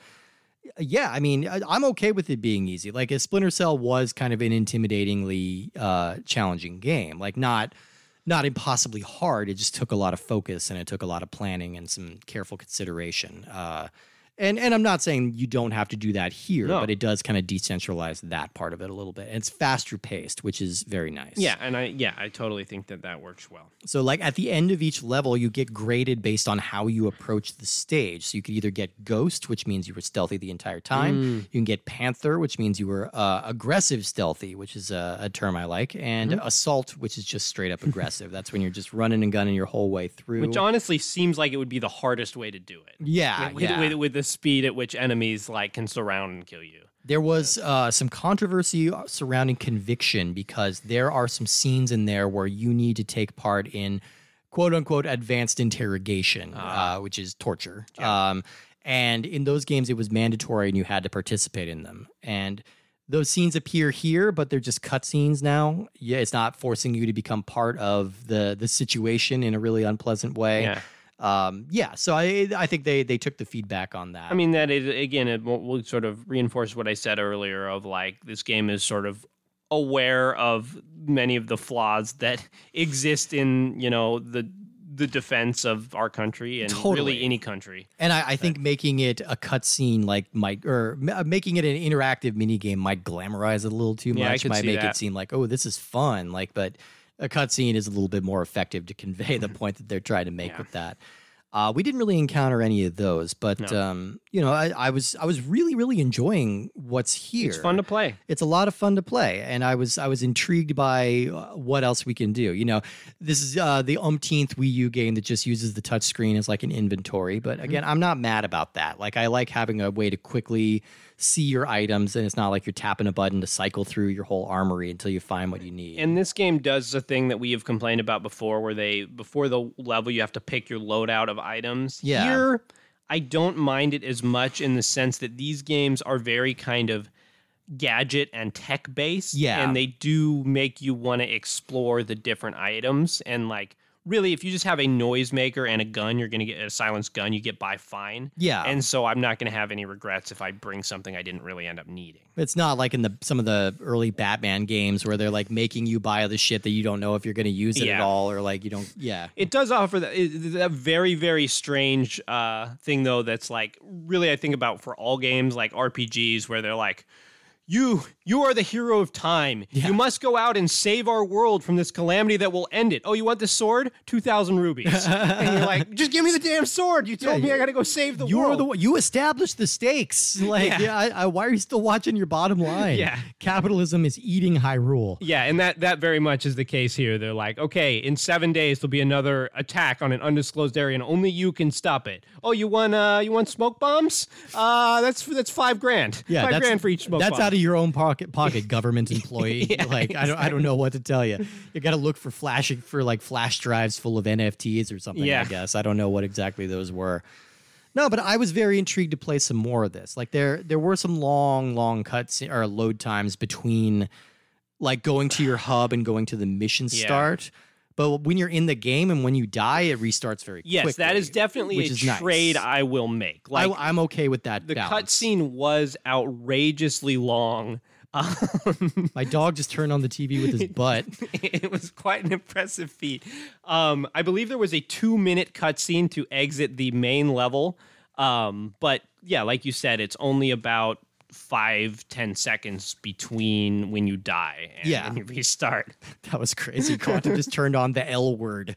yeah, I mean, I, I'm okay with it being easy. Like, a Splinter Cell was kind of an intimidatingly uh, challenging game. Like, not not impossibly hard. It just took a lot of focus and it took a lot of planning and some careful consideration. Uh, and and I'm not saying you don't have to do that here, No. but it does kind of decentralize that part of it a little bit. And it's faster paced, which is very nice. Yeah, and I yeah, I totally think that that works well. So, like at the end of each level, you get graded based on how you approach the stage. So, you could either get Ghost, which means you were stealthy the entire time. Mm. You can get Panther, which means you were uh, aggressive stealthy, which is a, a term I like, and Mm-hmm. Assault, which is just straight up aggressive. That's when you're just running and gunning your whole way through. Which honestly seems like it would be the hardest way to do it. yeah, with, yeah. with, with the speed at which enemies like can surround and kill you. There was uh, some controversy surrounding conviction because there are some scenes in there where you need to take part in quote unquote advanced interrogation, uh, which is torture. Um, and in those games, it was mandatory and you had to participate in them. And those scenes appear here, but they're just cutscenes now. Yeah, it's not forcing you to become part of the the situation in a really unpleasant way. Yeah. Um, yeah. So I I think they they took the feedback on that. I mean, that is, again, it will, sort of reinforce what I said earlier of like this game is sort of aware of many of the flaws that exist in, you know, the the defense of our country and Totally. really any country. And I, I think making it a cutscene like might or making it an interactive mini game might glamorize it a little too much. Yeah, might make that. it seem like oh this is fun. Like, but a cutscene is a little bit more effective to convey the point that they're trying to make Yeah. with that. Uh, we didn't really encounter any of those, but No. um, you know, I, I was I was really really enjoying what's here. It's fun to play. it's a lot of fun to play and i was i was intrigued by uh, what else we can do you know this is uh, the umpteenth wii u game that just uses the touch screen as like an inventory but again i'm not mad about that like i like having a way to quickly see your items and it's not like you're tapping a button to cycle through your whole armory until you find what you need And this game does the thing that we have complained about before, where they before the level you have to pick your loadout of items. Yeah. Here, I don't mind it as much in the sense that these games are very kind of gadget and tech based. Yeah. And they do make you want to explore the different items and like really, if you just have a noisemaker and a gun, you're going to get a silenced gun. You get by fine. Yeah. And so I'm not going to have any regrets if I bring something I didn't really end up needing. It's not like in the some of the early Batman games where they're like making you buy the shit that you don't know if you're going to use it at all, or like you don't. Yeah. It does offer that, that very, very strange uh, thing, though, that's like really I think about for all games like RPGs where they're like, you you are the hero of time. You must go out and save our world from this calamity that will end it. Oh, you want the sword? Two thousand rubies. and you're like, just give me the damn sword. You told me I got to go save the You world. are the one- you established the stakes. Like, yeah, Yeah. I, I, why are you still watching your bottom line? Yeah. capitalism is eating Hyrule. Yeah, and that that very much is the case here. They're like, okay, in seven days there'll be another attack on an undisclosed area, and only you can stop it. Oh, you want uh, you want smoke bombs? Uh, that's that's five grand. Yeah, five grand for each smoke That's bomb. out of your own pocket, pocket government employee. like, I don't, I don't know what to tell you. You got to look for flashing for like flash drives full of NFTs or something. Yeah. I guess I don't know what exactly those were. No, but I was very intrigued to play some more of this. Like there, there were some long, long cuts or load times between, like going to your hub and going to the mission Yeah. start. But when you're in the game and when you die, it restarts very yes, quickly. Yes, that is definitely which a is nice. trade I will make. Like I, I'm okay with that. the cutscene was outrageously long. Um, My dog just turned on the TV with his butt. it was quite an impressive feat. Um, I believe there was a two minute cutscene to exit the main level. Um, but yeah, like you said, it's only about five, ten seconds between when you die and Yeah. when you restart. That was crazy. Quantum just turned on the L word.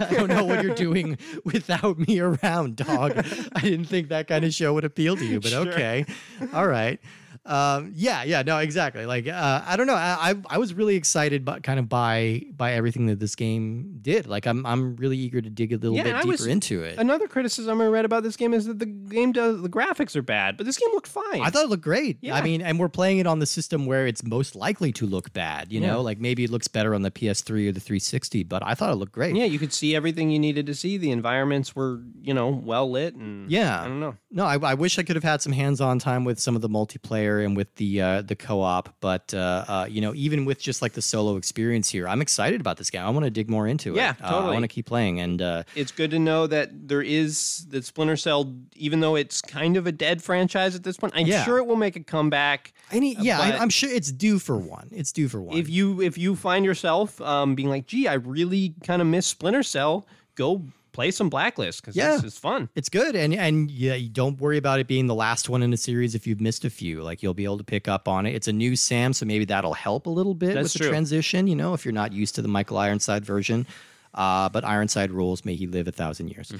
I don't know what you're doing without me around, dog. I didn't think that kind of show would appeal to you, but Sure. okay. All right. Um, yeah, yeah, no, exactly. Like, uh, I don't know. I, I, I was really excited, but kind of by by everything that this game did. Like, I'm I'm really eager to dig a little Yeah, bit deeper was- into it. Another criticism I read about this game is that the game does the graphics are bad, but this game looked fine. I thought it looked great. Yeah. I mean, and we're playing it on the system where it's most likely to look bad. You Yeah. know, like maybe it looks better on the PS3 or the 360, but I thought it looked great. yeah, you could see everything you needed to see. The environments were, you know, well lit and Yeah. I don't know. No, I, I wish I could have had some hands-on time with some of the multiplayer and with the uh, the co-op, but uh, uh, you know, even with just like the solo experience here, I'm excited about this game. I want to dig more into it. Yeah, Uh, I want to keep playing, and uh, it's good to know that there is that Splinter Cell, even though it's kind of a dead franchise at this point. I'm Yeah. sure it will make a comeback. any yeah, I, I'm sure it's due for one. It's due for one. If you if you find yourself um, being like, gee, I really kind of miss Splinter Cell, go play some Blacklist because Yeah. it's fun. It's good, and and yeah, you don't worry about it being the last one in a series if you've missed a few. Like you'll be able to pick up on it. It's a new Sam, so maybe that'll help a little bit That's with the true. transition. You know, if you're not used to the Michael Ironside version, uh, but Ironside rules. May he live a thousand years.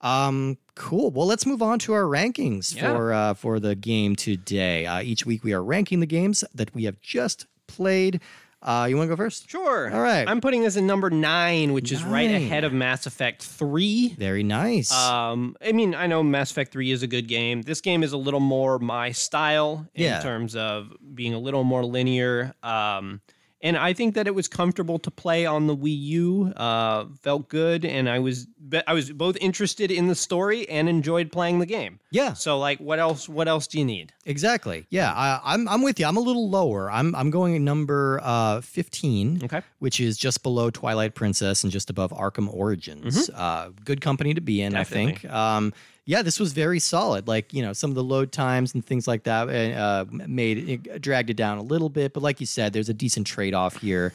Um, cool. Well, let's move on to our rankings Yeah. for uh, for the game today. Uh, each week we are ranking the games that we have just played. Uh, you want to go first? Sure. All right. I'm putting this in number nine, which is right Nine. ahead of Mass Effect 3. Very nice. Um, I mean, I know Mass Effect 3 is a good game. This game is a little more my style in Yeah. terms of being a little more linear. Um, and I think that it was comfortable to play on the Wii U. Uh, felt good, and I was I was both interested in the story and enjoyed playing the game. yeah. So, like, what else? What else do you need? Exactly. Yeah, I, I'm I'm with you. I'm a little lower. I'm I'm going at number uh, 15, Okay. which is just below Twilight Princess and just above Arkham Origins. Uh, good company to be in, I think. Um, yeah, this was very solid. Like you know, some of the load times and things like that uh, made it dragged it down a little bit. But like you said, there's a decent trade off here.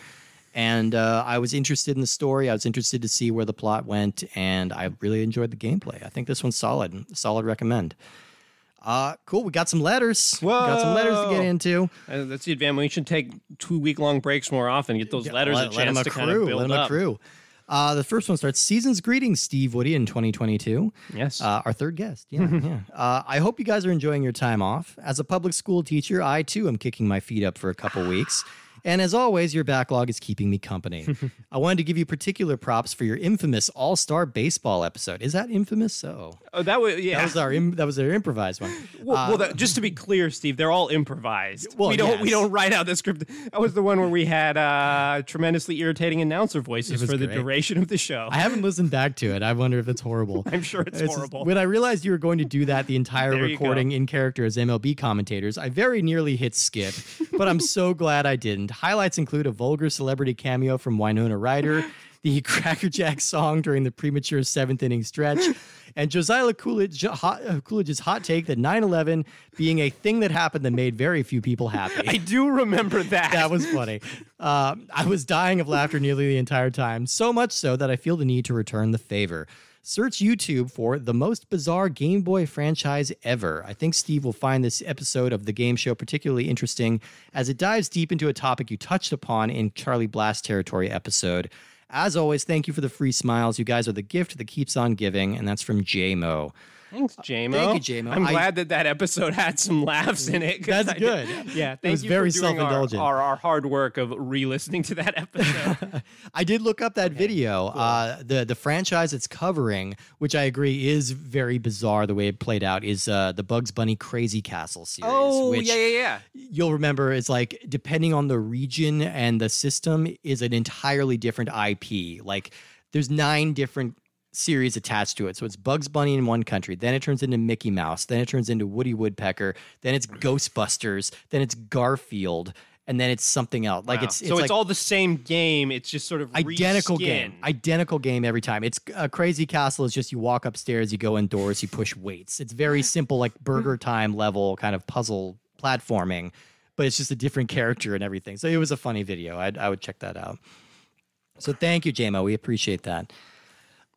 And uh, I was interested in the story. I was interested to see where the plot went, and I really enjoyed the gameplay. I think this one's solid. Solid recommend. Uh, cool. We got some letters. We got some letters to get into. Uh, that's the advantage. We should take two week long breaks more often. Get those letters let, a let chance to accrue. kind of build let 'em up. accrue. Uh, the first one starts Season's Greetings, Steve Woody in 2022. Yes. Uh, our third guest. Yeah. yeah. Uh, I hope you guys are enjoying your time off. As a public school teacher, I too am kicking my feet up for a couple weeks. And as always, your backlog is keeping me company. I wanted to give you particular props for your infamous All Star Baseball episode. Is that infamous? So, oh, that was yeah. that was our im- that was our improvised one. Well, Uh, well that, just to be clear, Steve, they're all improvised. Well, we don't we don't write out the script. That was the one where we had uh, tremendously irritating announcer voices for the great. duration of the show. I haven't listened back to it. I wonder if it's horrible. I'm sure it's, It's- horrible. When I realized you were going to do that the entire recording in character as MLB commentators, I very nearly hit skip, but I'm so glad I didn't. Highlights include a vulgar celebrity cameo from Winona Ryder, the Crackerjack song during the premature seventh inning stretch, and Josiah Coolidge, hot, uh, Coolidge's hot take that 9 11 being a thing that happened that made very few people happy. I do remember that. that was funny. Uh, I was dying of laughter nearly the entire time, so much so that I feel the need to return the favor. Search YouTube for the most bizarre Game Boy franchise ever. I think Steve will find this episode of the game show particularly interesting as it dives deep into a topic you touched upon in Charlie Blast Territory episode. As always, thank you for the free smiles. You guys are the gift that keeps on giving, and that's from JMO. Thanks, JMO. Thank you, JMO. I'm I- glad that that episode had some laughs in it. That's I- good. Yeah, thank was you very for doing our- self-indulgent. Our, our hard work of re-listening to that episode. I did look up that video. Uh, the the franchise it's covering, which I agree is very bizarre the way it played out, is uh, the Bugs Bunny Crazy Castle series. oh which yeah, yeah, yeah. You'll remember it's like depending on the region and the system is an entirely different IP. Like there's nine different series attached to it. So it's Bugs Bunny in one country, then it turns into Mickey Mouse, then it turns into Woody Woodpecker, then it's Ghostbusters, then it's Garfield, and then it's something else. Like Wow. it's, it's so like it's all the same game. It's just sort of identical reskin. game identical game every time it's a crazy castle It's just you walk upstairs you go indoors you push weights it's very simple like burger time level kind of puzzle platforming but it's just a different character and everything so it was a funny video I'd, i would check that out so thank you jmo we appreciate that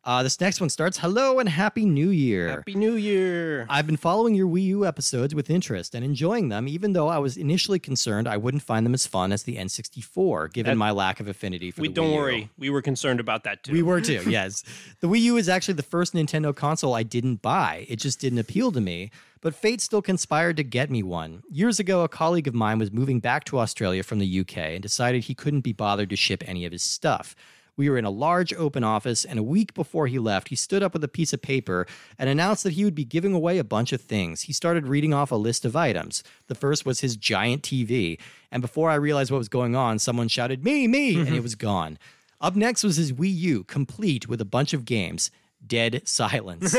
uh, this next one starts hello and happy new year Happy New Year. I've been following your Wii U episodes with interest and enjoying them, even though I was initially concerned I wouldn't find them as fun as the N64, given That- my lack of affinity for we the don't Wii U. worry. We were concerned about that too. We were too, yes. The Wii U is actually the first Nintendo console I didn't buy. It just didn't appeal to me, but fate still conspired to get me one. Years ago, a colleague of mine was moving back to Australia from the UK and decided he couldn't be bothered to ship any of his stuff. We were in a large open office, and a week before he left, he stood up with a piece of paper and announced that he would be giving away a bunch of things. He started reading off a list of items. The first was his giant TV, and before I realized what was going on, someone shouted, Me, me, and mm-hmm. it was gone. Up next was his Wii U, complete with a bunch of games. Dead silence.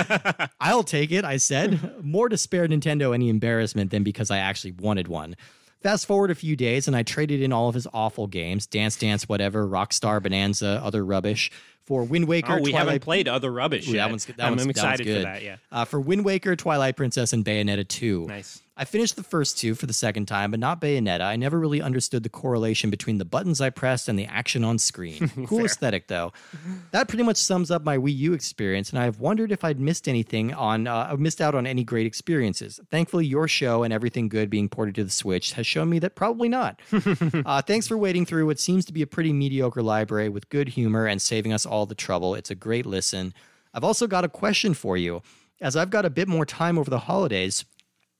I'll take it, I said. More to spare Nintendo any embarrassment than because I actually wanted one. Fast forward a few days, and I traded in all of his awful games Dance Dance, whatever, Rockstar, Bonanza, other rubbish for Wind Waker. Oh, we Twilight haven't played other rubbish Ooh, yet. that one's that I'm, one's, I'm that one's excited good. for that. Yeah. Uh, for Wind Waker, Twilight Princess, and Bayonetta 2. Nice. I finished the first two for the second time, but not Bayonetta. I never really understood the correlation between the buttons I pressed and the action on screen. cool aesthetic, though. That pretty much sums up my Wii U experience, and I've wondered if I'd missed anything on, uh, I've missed out on any great experiences. Thankfully, your show and everything good being ported to the Switch has shown me that probably not. uh, thanks for wading through what seems to be a pretty mediocre library with good humor and saving us all the trouble. It's a great listen. I've also got a question for you. As I've got a bit more time over the holidays,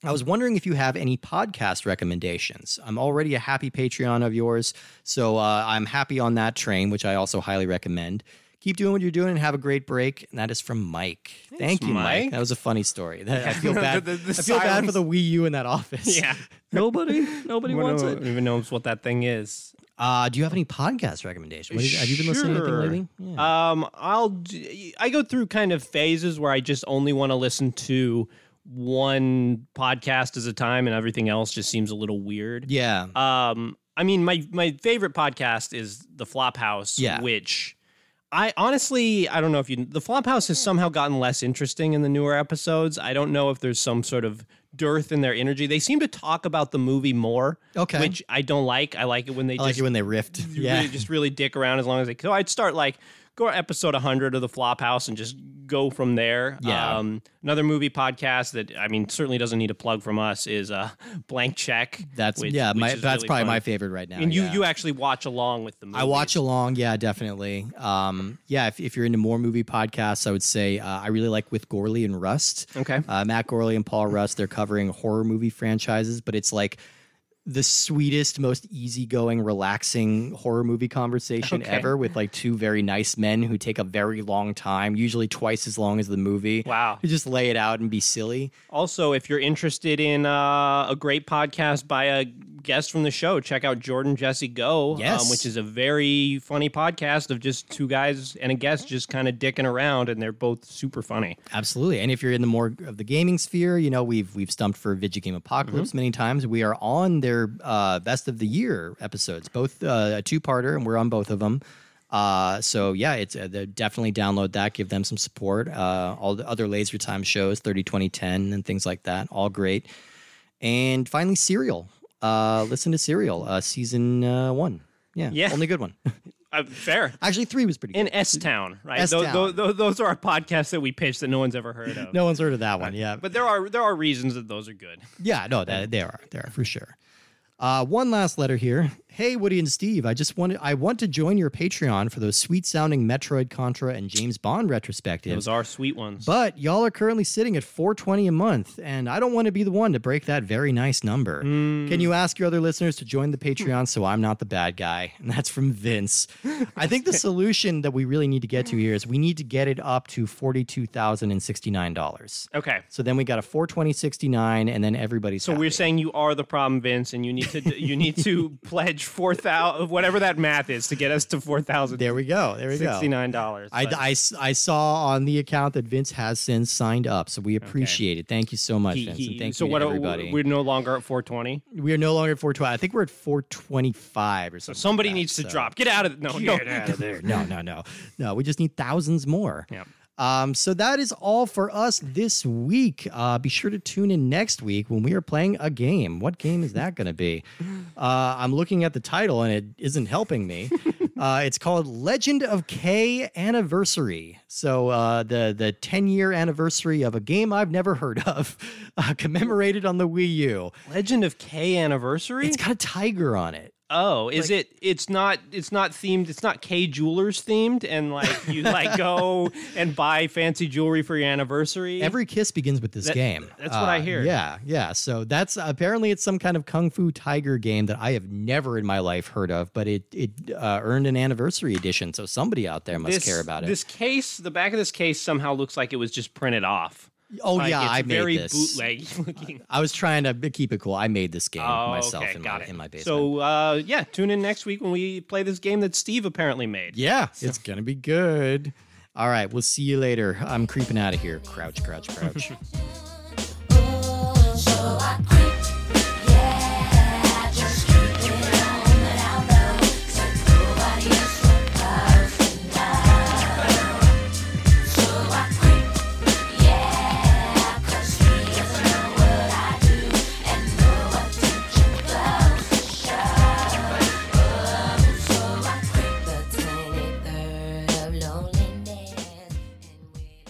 I was wondering if you have any podcast recommendations. I'm already a happy Patreon of yours, so uh, I'm happy on that train, which I also highly recommend. Keep doing what you're doing and have a great break. And that is from Mike. Thank you, Mike. Mike. That was a funny story. That- I feel bad. The- the- the I feel bad for the Wii U in that office. Yeah. nobody, nobody wants it. even knows what that thing is. Uh, do you have any podcast recommendations? Is- have you been listening to anything lately? Yeah. Um, I'll I go through kind of phases where I just only want to listen to one podcast at a time, and everything else just seems a little weird. yeah. Um, I mean, my my favorite podcast is the Flophouse, Yeah. which I honestly I don't know if you the Flophouse has somehow gotten less interesting in the newer episodes. I don't know if there's some sort of dearth in their energy. They seem to talk about the movie more, Okay. which I don't like. I like it when they I just like it when they rift. Yeah. really, just really dick around as long as they. So I'd start like go to episode 100 of the Flophouse and just go from there. Yeah. Um, another movie podcast that I mean certainly doesn't need a plug from us is uh, Blank Check. That's which- yeah. which My, that's really probably fun. my favorite right now. And you yeah. you actually watch along with the movie. I watch along, yeah, definitely. Um, yeah, if, if you're into more movie podcasts, I would say uh, I really like with Gourley and Rust. Okay. Uh, Matt Gourley and Paul Rust, they're covering horror movie franchises, but it's like the sweetest, most easygoing, relaxing horror movie conversation Okay. ever with like two very nice men who take a very long time, usually twice as long as the movie. Wow. To just lay it out and be silly. Also, if you're interested in uh, a great podcast by a guest from the show, check out Jordan Jesse Go, Yes. um, which is a very funny podcast of just two guys and a guest just kind of dicking around, and they're both super funny. Absolutely. And if you're in the more of the gaming sphere, you know, we've we've stumped for Video Game Apocalypse Mm-hmm. many times. We are on their uh, best of the year episodes, both uh, a two-parter, and we're on both of them. Uh, so yeah, it's uh, definitely download that. Give them some support. Uh, all the other Laser Time shows, 30, 20, 10, and things like that. All great. And finally, Serial. Uh, listen to Serial, uh, season uh, one. Yeah, Yeah. only good one. Uh, fair. Actually, three was pretty good. In S Town, right? S-Town. Those, those, those are our podcasts that we pitch that no one's ever heard of. no one's heard of that one. Yeah, But there are there are reasons that those are good. Yeah, no, that, they are. They are for sure. Uh, one last letter here. Hey, Woody and Steve, I just wanted I want to join your Patreon for those sweet sounding Metroid, Contra, and James Bond retrospectives. Those are sweet ones. But y'all are currently sitting at 420 a month, and I don't want to be the one to break that very nice number. Hmm. Can you ask your other listeners to join the Patreon so I'm not the bad guy? And that's from Vince. I think the solution that we really need to get to here is we need to get it up to $42,069. okay. So then we got a 42069 and then everybody's So happy. we're saying you are the problem, Vince, and you need to you need to pledge four thousand whatever that math is to get us to four thousand There we go. There we go. Sixty nine dollars. I, I I saw on the account that Vince has since signed up, so we appreciate it. Thank you so much, Vince, and thank so you what? everybody. We're no longer at four twenty. we are no longer at 420. I think we're at 425 or something. Somebody like that, needs to drop. Get out of no no. Get out of there. No, no, no, no. We just need thousands more. Yep. Um, so that is all for us this week. Uh, be sure to tune in next week when we are playing a game. What game is that going to be? Uh, I'm looking at the title and it isn't helping me. Uh, it's called Legend of Kay Anniversary. So uh, the the 10 year anniversary of a game I've never heard of, uh, commemorated on the Wii U. Legend of Kay anniversary. It's got a tiger on it. Oh, is it? It's not. It's not themed. It's not Kay Jewelers themed, and like you like go and buy fancy jewelry for your anniversary. Every kiss begins with this That- game. that's what I Uh, hear. Yeah, yeah. So that's apparently it's some kind of kung fu tiger game that I have never in my life heard of, but it it uh, earned an anniversary edition. So somebody out there must this, care about it. This case, the back of this case somehow looks like it was just printed off. Oh Like, yeah, it's I made very this. bootleg looking. I was trying to keep it cool. I made this game Oh, myself okay, in my it. in my basement. So uh, yeah, tune in next week when we play this game that Steve apparently made. yeah, it's gonna be good. All right, we'll see you later. I'm creeping out of here. Crouch, crouch, crouch.